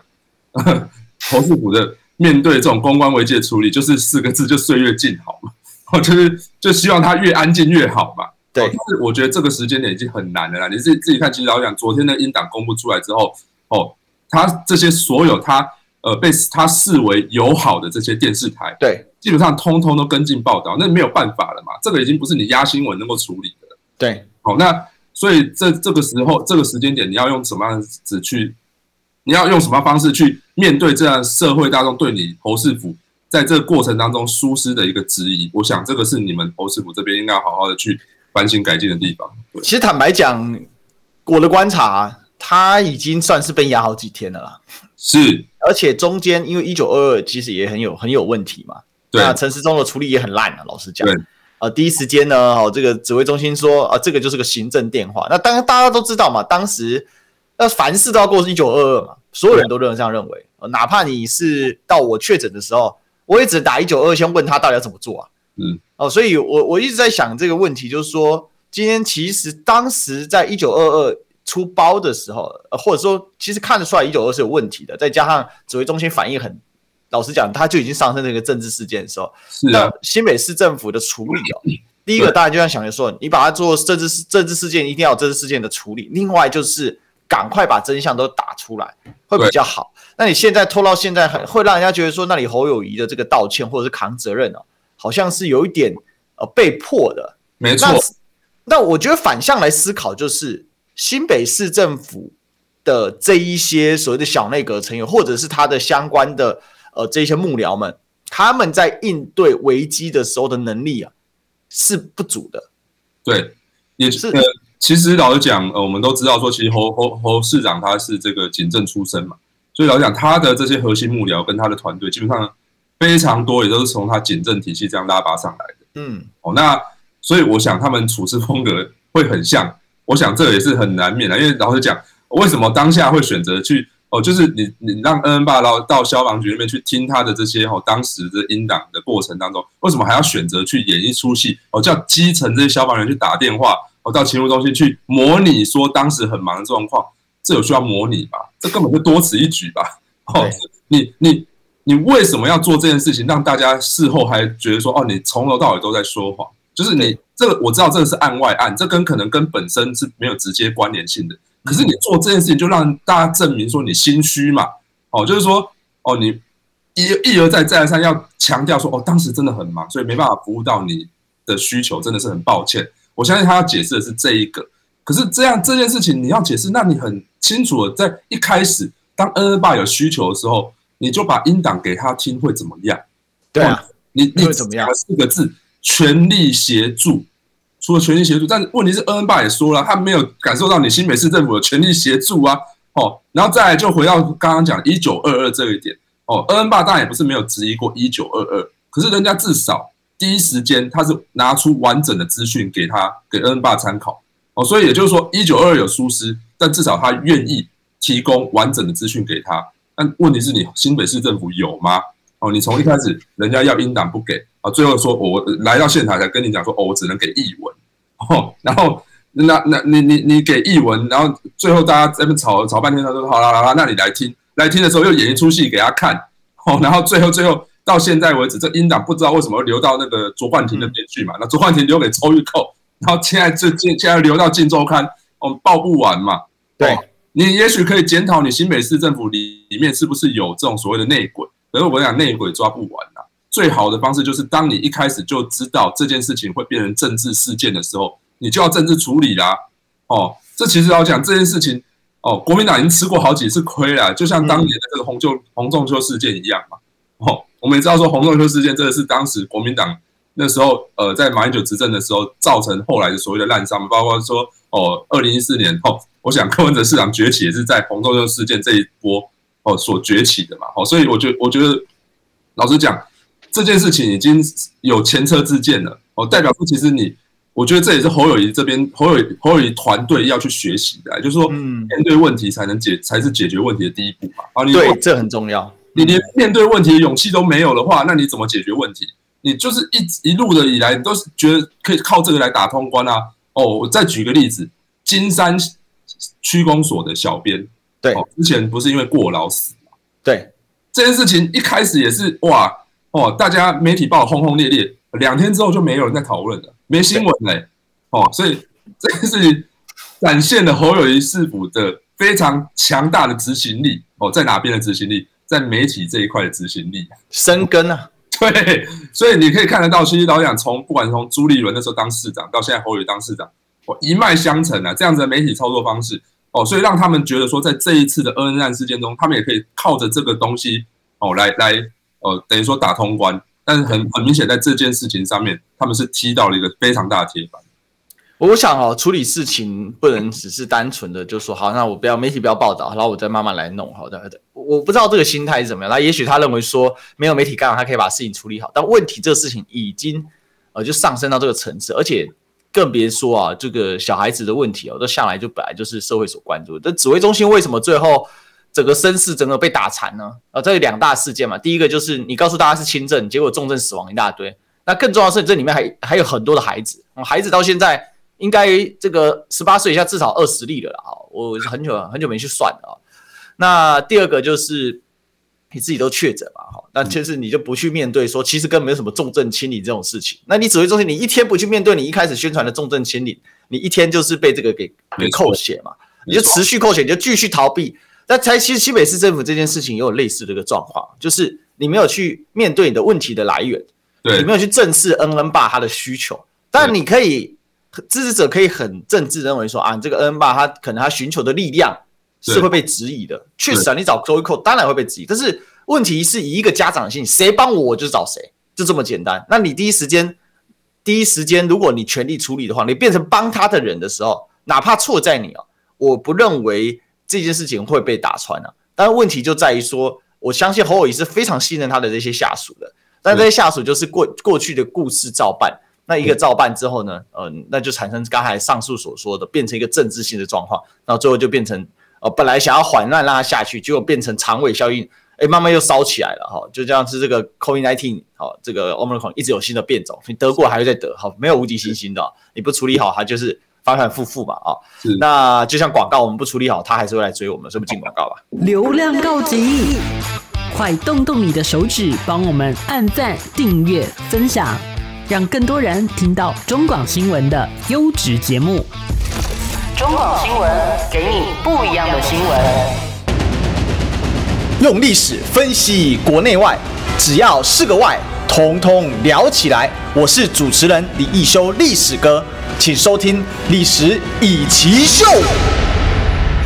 *laughs* 侯世福的面对这种公关危机的处理，就是四个字，就岁月静好嘛。哦，就是就希望他越安静越好嘛。对，但是我觉得这个时间点已经很难了啦。你自己自己看，其实老实讲，昨天的音档公布出来之后，哦，他这些所有他呃被他视为友好的这些电视台，对，基本上通通都跟进报道，那没有办法了嘛。这个已经不是你压新闻能够处理的了。对，好，那所以这这个时候这个时间点，你要用什么样子去？你要用什么方式去面对这样社会大众对你侯世福在这个过程当中疏失的一个质疑？我想这个是你们侯世福这边应该要好好的去反省改进的地方。其实坦白讲，我的观察，他已经算是被压好几天了啦。是，而且中间因为一九二二其实也很有很有问题嘛。对。那陈时中的处理也很烂啊，老实讲。对。啊，第一时间呢，哦，这个指挥中心说啊，这个就是个行政电话。那当然大家都知道嘛，当时。那凡事都要过一九二二嘛，所有人都认这样认为。哪怕你是到我确诊的时候，我也只打一九二二，先问他到底要怎么做啊。嗯，哦，所以我我一直在想这个问题，就是说，今天其实当时在一九二二出包的时候，或者说其实看得出来一九二二是有问题的，再加上指挥中心反应很，老实讲，他就已经上升这个政治事件的时候，是啊，新北市政府的处理哦，第一个当然就像想着说，你把它做政治事政治事件，一定要有政治事件的处理，另外就是。赶快把真相都打出来，会比较好。那你现在拖到现在，很会让人家觉得说，那你侯友谊的这个道歉或者是扛责任哦，好像是有一点呃被迫的。没错。那我觉得反向来思考，就是新北市政府的这一些所谓的小内阁成员，或者是他的相关的呃这些幕僚们，他们在应对危机的时候的能力啊是不足的。对，也是。呃其实老实讲，呃，我们都知道说，其实侯侯侯市长他是这个警政出身嘛，所以老实讲，他的这些核心幕僚跟他的团队，基本上非常多也都是从他警政体系这样拉拔上来的。嗯，哦，那所以我想他们处事风格会很像，我想这也是很难免的，因为老实讲，为什么当下会选择去哦，就是你你让恩恩爸到到消防局那边去听他的这些哦，当时的音档的过程当中，为什么还要选择去演一出戏哦，叫基层这些消防员去打电话？哦到勤务中心去模拟说当时很忙的状况，这有需要模拟吧？这根本就多此一举吧？哦，你你你为什么要做这件事情，让大家事后还觉得说哦，你从头到尾都在说谎？就是你这个我知道这个是案外案，这跟可能跟本身是没有直接关联性的。可是你做这件事情，就让大家证明说你心虚嘛？哦，就是说哦，你一一而再再而三要强调说哦，当时真的很忙，所以没办法服务到你的需求，真的是很抱歉。我相信他要解释的是这一个，可是这样这件事情你要解释，那你很清楚的在一开始，当恩恩爸有需求的时候，你就把音档给他听会怎么样？对啊，你你怎么样？四个字，全力协助。除了全力协助，但是问题是恩恩爸也说了，他没有感受到你新北市政府的全力协助啊。哦，然后再来就回到刚刚讲一九二二这一点。哦，恩恩爸当然也不是没有质疑过一九二二，可是人家至少。第一时间，他是拿出完整的资讯给他，给恩爸参考哦，所以也就是说，一九二二有疏失，但至少他愿意提供完整的资讯给他。但问题是你新北市政府有吗？哦，你从一开始人家要英党不给啊，最后说我来到现场才跟你讲说，哦，我只能给译文哦，然后那那你你你给译文，然后最后大家在那边吵吵半天，他说好啦好啦，那你来听，来听的时候又演一出戏给他看哦，然后最后最后。到现在为止，这英党不知道为什么会流到那个卓冠廷那边去嘛？那卓冠廷留给周玉蔻，然后现在这现现在留到镜周刊，我们报不完嘛？对，你也许可以检讨你新北市政府里里面是不是有这种所谓的内鬼？可是我讲内鬼抓不完呐。最好的方式就是，当你一开始就知道这件事情会变成政治事件的时候，你就要政治处理啦。哦，这其实要讲这件事情，哦，国民党已经吃过好几次亏了，就像当年的这个洪秀洪仲丘事件一样嘛。哦。我们也知道说洪仲丘事件真的是当时国民党那时候呃在马英九执政的时候造成后来的所谓的烂伤，包括说哦二零一四年后，我想柯文哲市长崛起也是在洪仲丘事件这一波哦所崛起的嘛，哦，所以我觉我觉得老实讲这件事情已经有前车之鉴了哦，代表说其实你我觉得这也是侯友谊这边侯友侯友谊团队要去学习的，就是说嗯面对问题才能解才是解决问题的第一步嘛，啊，你对，这很重要。你连面对问题的勇气都没有的话，那你怎么解决问题？你就是一一路的以来，你都是觉得可以靠这个来打通关啊。哦，我再举个例子，金山区公所的小编，对、哦，之前不是因为过劳死嘛？对，这件事情一开始也是哇哦，大家媒体报轰轰烈烈，两天之后就没有人在讨论了，没新闻嘞。哦，所以这件事情展现了侯友谊市府的非常强大的执行力。哦，在哪边的执行力？在媒体这一块的执行力，生根啊。*laughs* 对，所以你可以看得到，其实老实讲，从不管从朱立伦那时候当市长，到现在侯友宜当市长，哦，一脉相承啊，这样子的媒体操作方式，哦，所以让他们觉得说，在这一次的恩恩案事件中，他们也可以靠着这个东西，哦，来来，呃，等于说打通关。但是很很明显，在这件事情上面，他们是踢到了一个非常大的铁板。我想哦，处理事情不能只是单纯的就说好，那我不要媒体不要报道，然后我再慢慢来弄。好的，我不知道这个心态是怎么样。那也许他认为说没有媒体干扰，他可以把事情处理好。但问题这个事情已经呃就上升到这个层次，而且更别说啊，这个小孩子的问题哦，这向来就本来就是社会所关注的。这指挥中心为什么最后整个声势整个被打残呢？啊，这两大事件嘛。第一个就是你告诉大家是轻症，结果重症死亡一大堆。那更重要的是，这里面还还有很多的孩子，孩子到现在。应该这个十八岁以下至少二十例了啊！我很久很久没去算了啊。那第二个就是你自己都确诊嘛，哈，那就是你就不去面对说，其实根本没有什么重症清理这种事情。那你指挥中心，你一天不去面对你一开始宣传的重症清理，你一天就是被这个给给扣血嘛，你就持续扣血，你就继续逃避。那才其实西北市政府这件事情也有类似的一个状况，就是你没有去面对你的问题的来源，对，你没有去正视恩恩爸他的需求，但你可以。支持者可以很政治认为说啊，这个恩爸他可能他寻求的力量是会被质疑的。确实啊，你找周一蔻当然会被质疑。但是问题是以一个家长的心，谁帮我我就找谁，就这么简单。那你第一时间第一时间，如果你全力处理的话，你变成帮他的人的时候，哪怕错在你啊，我不认为这件事情会被打穿啊。但是问题就在于说，我相信侯友宜是非常信任他的这些下属的，但这些下属就是过过去的故事照办。那一个照办之后呢，呃，那就产生刚才上述所说的，变成一个政治性的状况，然后最后就变成，呃，本来想要缓慢让它下去，结果变成长尾效应，哎，慢慢又烧起来了哈，就这样是这个 COVID-19，好，这个 Omicron 一直有新的变种，你得过还会再得，好，没有无敌星星的，你不处理好它就是反反复复嘛，啊，那就像广告，我们不处理好它还是会来追我们，所以不进广告吧。流量告急，快动动你的手指，帮我们按赞、订阅、分享。让更多人听到中广新闻的优质节目。中广新闻给你不一样的新闻。用历史分析国内外，只要是个“外”，统统聊起来。我是主持人李易修，历史哥，请收听《历史以奇秀》。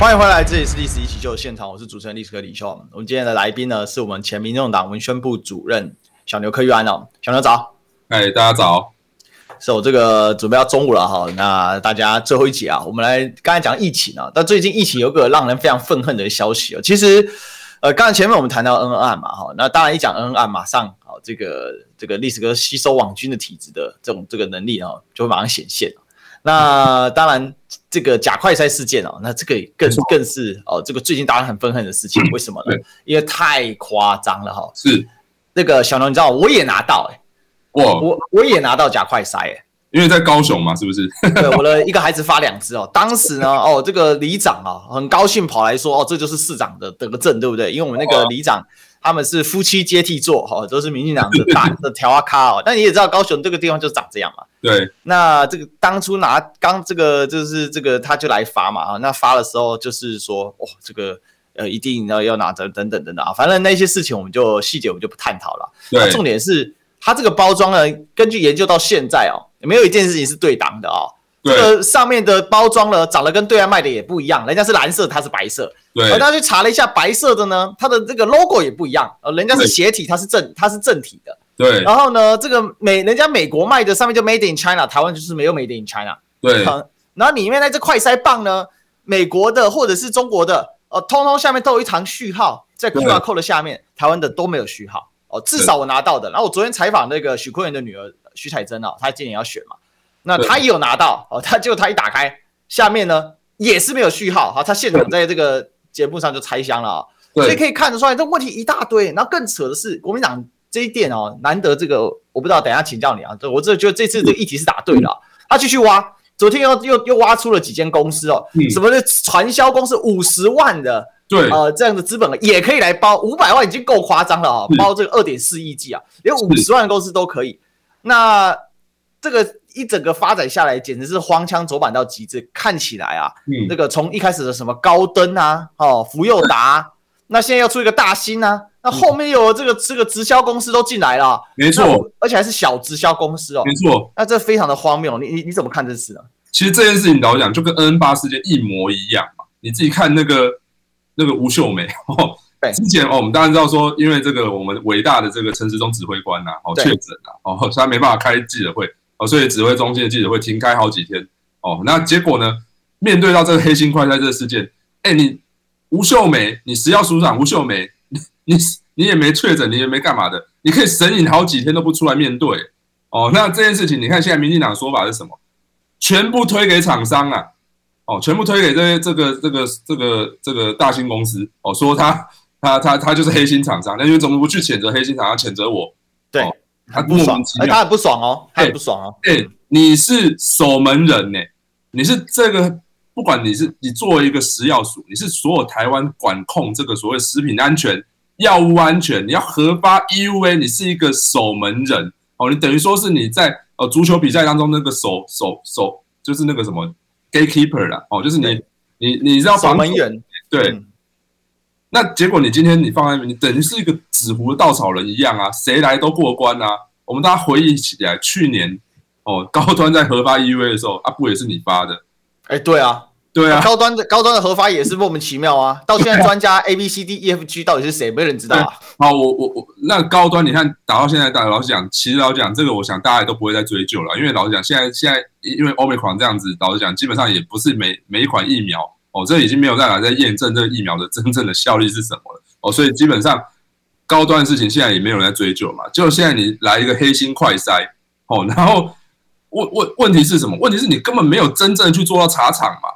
欢迎回来，这里是《历史一起秀》现场，我是主持人历史哥李秀。我们今天的来宾呢，是我们前民众党文宣部主任小牛柯玉安哦，小牛早。哎，大家早！是我这个准备要中午了哈，那大家最后一集啊，我们来刚才讲疫情啊，但最近疫情有个让人非常愤恨的消息啊。其实，呃，刚才前面我们谈到恩恩案嘛哈，那当然一讲恩恩案，马上啊，这个这个历史哥吸收网军的体质的这种这个能力啊，就会马上显现。那当然，这个假快筛事件哦，那这个更更是哦，这个最近大家很愤恨的事情，为什么呢？因为太夸张了哈。是那个小龙，你知道我也拿到哎、欸。我我我也拿到假快筛诶，因为在高雄嘛，是不是？对，我的一个孩子发两只哦。当时呢，哦，这个里长啊，很高兴跑来说，哦，这就是市长的德政，对不对？因为我们那个里长他们是夫妻接替做，哈，都是民进党的大的条啊咖哦。但你也知道，高雄这个地方就长这样嘛。对。那这个当初拿刚这个就是这个他就来发嘛，啊，那发的时候就是说，哦，这个呃一定要要拿着等等等等啊，反正那些事情我们就细节我们就不探讨了。对。重点是。它这个包装呢，根据研究到现在哦，没有一件事情是对档的哦。这个上面的包装呢，长得跟对岸卖的也不一样，人家是蓝色，它是白色。对。而大家去查了一下，白色的呢，它的这个 logo 也不一样，呃，人家是斜体，它是正，它是正体的。对。然后呢，这个美人家美国卖的上面就 Made in China，台湾就是没有 Made in China。对。然后里面那只快塞棒呢，美国的或者是中国的，呃，通通下面都有一行序号，在 QR code 的下面，台湾的都没有序号。哦，至少我拿到的。然后我昨天采访那个许坤元的女儿许彩珍啊，她今年要选嘛，那她也有拿到哦。她结果她一打开，下面呢也是没有序号。好，她现场在这个节目上就拆箱了啊。所以可以看得出来，这问题一大堆。然后更扯的是，国民党这一点哦，难得这个我不知道，等一下请教你啊。这我这觉得这次这个议题是答对了。他继续挖，昨天又又又挖出了几间公司哦，嗯、什么的传销公司五十万的，对，呃，这样的资本也可以来包五百万，已经够夸张了啊、哦，包这个二点四亿 G 啊，连五十万的公司都可以。那这个一整个发展下来，简直是荒腔走板到极致。看起来啊，嗯，那个从一开始的什么高登啊，哦，福佑达、啊，*laughs* 那现在要出一个大新啊。那后面又有这个这个直销公司都进来了，没错，而且还是小直销公司哦，没错。那这非常的荒谬，你你你怎么看这事呢？其实这件事情老实讲，就跟 N 八事件一模一样嘛。你自己看那个那个吴秀梅哦，之前哦，我们当然知道说，因为这个我们伟大的这个陈时中指挥官呐，哦确诊了哦，所以他没办法开记者会哦，所以指挥中心的记者会停开好几天哦。那结果呢，面对到这个黑心快筛这个事件，哎，你吴秀梅，你食药署长吴秀梅，你你。你也没确诊，你也没干嘛的，你可以神隐好几天都不出来面对哦。那这件事情，你看现在民进党说法是什么？全部推给厂商啊，哦，全部推给这些这个这个这个这个大新公司哦，说他他他他就是黑心厂商，那你怎么不去谴责黑心厂商，谴责我？对，他不爽，他很不爽哦，他很不爽哦。哎，你是守门人呢，你是这个，不管你是你作为一个食药署，你是所有台湾管控这个所谓食品安全。药物安全，你要核发 EUA，你是一个守门人哦，你等于说是你在呃足球比赛当中那个守守守，就是那个什么 gatekeeper 啦哦，就是你你你知道守门员对。嗯、那结果你今天你放在那边，你等于是一个纸糊的稻草人一样啊，谁来都过关啊。我们大家回忆起来，去年哦高端在核发 EUA 的时候，啊不也是你发的？哎，对啊。对啊，高端的高端的合法也是莫名其妙啊！到现在专家 A B C D E F G 到底是谁，没人知道啊。好，我我我那高端，你看打到现在，大家老实讲，其实老实讲，这个我想大家也都不会再追究了，因为老实讲，现在现在因为 Omicron 这样子，老实讲，基本上也不是每每一款疫苗哦，这已经没有办法再验证这个疫苗的真正的效力是什么了哦，所以基本上高端的事情现在也没有人在追究嘛。就现在你来一个黑心快筛哦，然后问问问题是什么？问题是你根本没有真正去做到查厂嘛。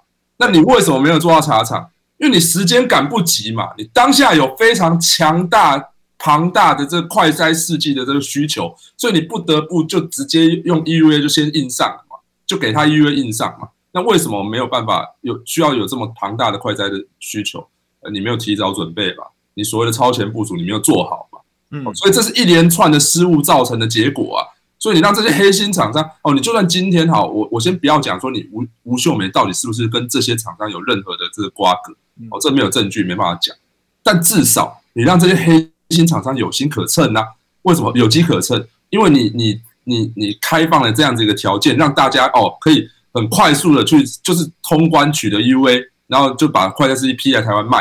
那你为什么没有做到茶厂？因为你时间赶不及嘛。你当下有非常强大、庞大的这个快筛试剂的这个需求，所以你不得不就直接用 EUA 就先印上嘛，就给他 EUA 印上嘛。那为什么没有办法有需要有这么庞大的快筛的需求？呃，你没有提早准备吧？你所谓的超前部署你没有做好嘛？嗯，所以这是一连串的失误造成的结果啊。所以你让这些黑心厂商哦，你就算今天好，我我先不要讲说你吴吴秀梅到底是不是跟这些厂商有任何的这个瓜葛哦，这没有证据，没办法讲。但至少你让这些黑心厂商有心可乘呐？为什么有机可乘？因为你你你你开放了这样子一个条件，让大家哦可以很快速的去就是通关取得 EUA，然后就把快筛试剂批来台湾卖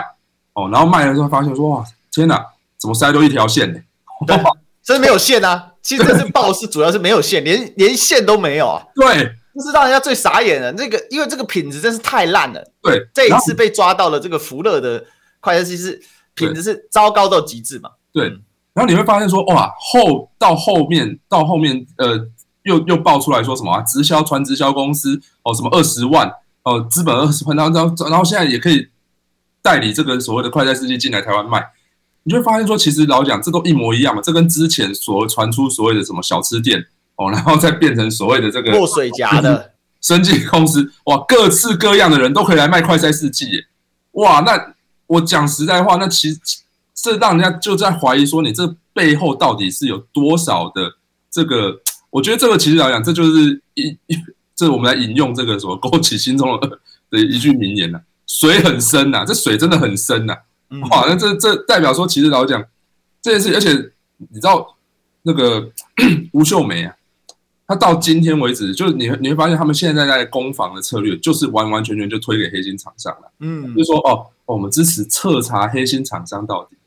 哦，然后卖了之后发现说哇天哪，怎么塞都一条线呢？*laughs* 对，真的没有线啊。其实这次报是主要是没有线，连连线都没有啊。对，这是让人家最傻眼的。那个，因为这个品质真是太烂了。对，这一次被抓到了这个福乐的快筛，其实品质是糟糕到极致嘛。对，然后你会发现说，哇，后到后面到后面，呃，又又爆出来说什么啊？直销传直销公司哦，什么二十万哦，资本二十万，然后然后然后现在也可以代理这个所谓的快筛试剂进来台湾卖。你就会发现说，其实老讲这都一模一样嘛，这跟之前所传出所谓的什么小吃店哦，然后再变成所谓的这个落水夹的 *laughs* 生计公司，哇，各式各样的人都可以来卖快筛试剂耶，哇，那我讲实在话，那其实这让人家就在怀疑说，你这背后到底是有多少的这个？我觉得这个其实来讲，这就是一一，*laughs* 这我们来引用这个什么勾起心中的 *laughs* 的一句名言呐、啊，水很深呐、啊，这水真的很深呐、啊。哇，那这这代表说，其实老实讲这件事，而且你知道那个 *clears throat* 吴秀梅啊，她到今天为止，就是你你会发现他们现在在攻防的策略，就是完完全全就推给黑心厂商了。嗯，就是说哦，我们支持彻查黑心厂商到底。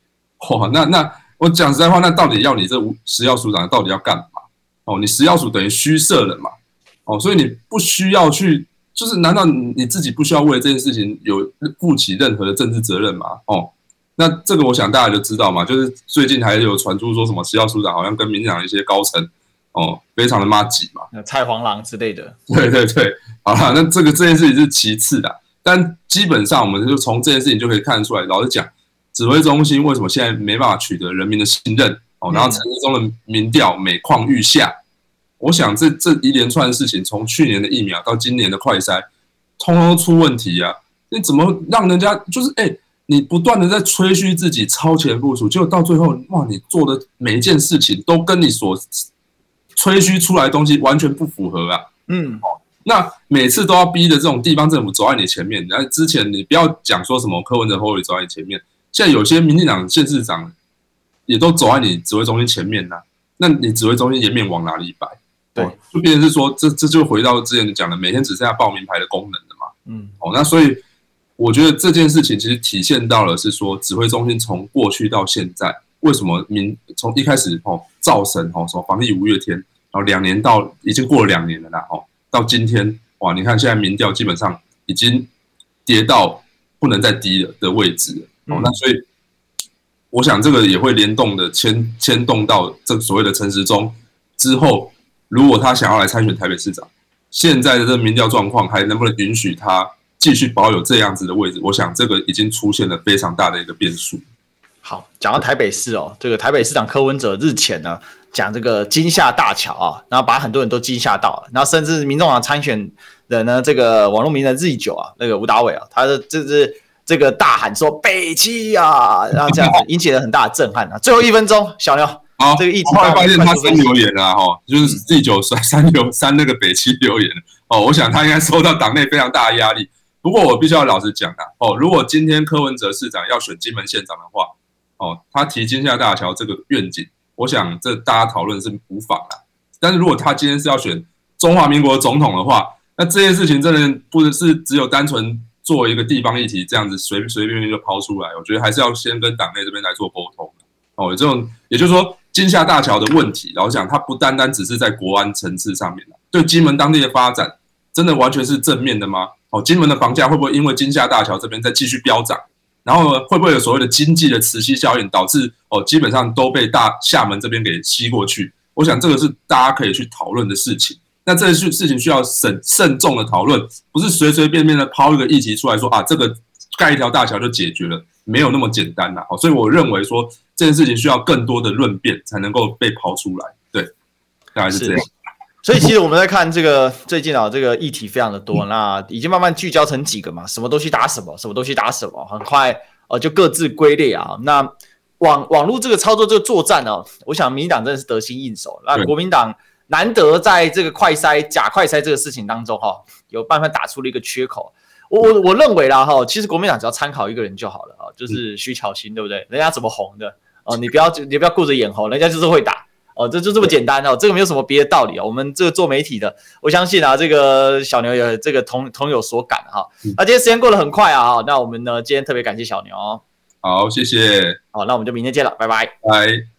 哇，那那我讲实在话，那到底要你这食药署长到底要干嘛？哦，你食药署等于虚设了嘛？哦，所以你不需要去。就是，难道你自己不需要为这件事情有负起任何的政治责任吗？哦，那这个我想大家就知道嘛。就是最近还有传出说什么食药署长好像跟民进党一些高层哦，非常的麻吉嘛，蔡黄狼之类的。*laughs* 对对对，好了，那这个这件事情是其次的，但基本上我们就从这件事情就可以看得出来，老实讲，指挥中心为什么现在没办法取得人民的信任？哦，然后陈时中的民调每况愈下。嗯、我想这这一连串的事情，从去年的疫苗到今年的快筛，通通出问题啊！你怎么让人家就是哎、欸，你不断的在吹嘘自己超前部署，结果到最后哇，你做的每一件事情都跟你所吹嘘出来的东西完全不符合啊！嗯。那每次都要逼着这种地方政府走在你前面，那之前你不要讲说什么柯文哲会走在你前面，现在有些民进党县市长也都走在你指挥中心前面呐、啊，那你指挥中心颜面往哪里摆？对，就变成是说，这这就回到之前讲的，每天只剩下报名牌的功能了嘛。嗯，哦，那所以我觉得这件事情其实体现到了是说，指挥中心从过去到现在，为什么民从一开始哦造神哦说防疫五月天，然后两年到已经过了两年了啦哦。到今天哇，你看现在民调基本上已经跌到不能再低了的位置了。哦，那所以我想这个也会联动的牵牵动到这所谓的陈时中之后，如果他想要来参选台北市长，现在的这个民调状况还能不能允许他继续保有这样子的位置？我想这个已经出现了非常大的一个变数。好，讲到台北市哦，这个台北市长柯文哲日前呢。讲这个金厦大桥啊，然后把很多人都惊吓到了，然后甚至民众党参选人呢，这个网络名人 Z 九啊，那个吴达伟啊，他的这是这个大喊说北七啊，然后这样子 *laughs* 引起了很大的震撼啊。最后一分钟，小牛，好，这个议题，后来发现他删留言了哈，就是 Z 九删删留删那个北七留言哦，我想他应该受到党内非常大的压力。不过我必须要老实讲的哦，如果今天柯文哲市长要选金门县长的话，哦，他提金厦大桥这个愿景。我想这大家讨论是无妨的，但是如果他今天是要选中华民国总统的话，那这件事情真的不是只有单纯做一个地方议题这样子随随便便就抛出来，我觉得还是要先跟党内这边来做沟通哦。这种也就是说，金厦大桥的问题，然后讲它不单单只是在国安层次上面，对金门当地的发展真的完全是正面的吗？哦，金门的房价会不会因为金厦大桥这边再继续飙涨？然后，会不会有所谓的经济的磁吸效应，导致哦基本上都被大厦门这边给吸过去？我想这个是大家可以去讨论的事情。那这事事情需要慎慎重的讨论，不是随随便便的抛一个议题出来说啊，这个盖一条大桥就解决了，没有那么简单呐。哦，所以我认为说这件事情需要更多的论辩才能够被抛出来。对，大概是这样。所以其实我们在看这个最近啊，这个议题非常的多，那已经慢慢聚焦成几个嘛，什么东西打什么，什么东西打什么，很快呃就各自归类啊。那网网络这个操作这个作战呢，我想民进党真的是得心应手。那国民党难得在这个快筛假快筛这个事情当中哈，有办法打出了一个缺口。我我我认为啦哈，其实国民党只要参考一个人就好了啊，就是徐巧芯，对不对？人家怎么红的哦，你不要你不要顾着眼红，人家就是会打。哦，这就这么简单哦，这个没有什么别的道理哦。我们这个做媒体的，我相信啊，这个小牛也这个同同有所感哈。那今天时间过得很快啊，那我们呢今天特别感谢小牛。好，谢谢。好，那我们就明天见了，拜拜。拜。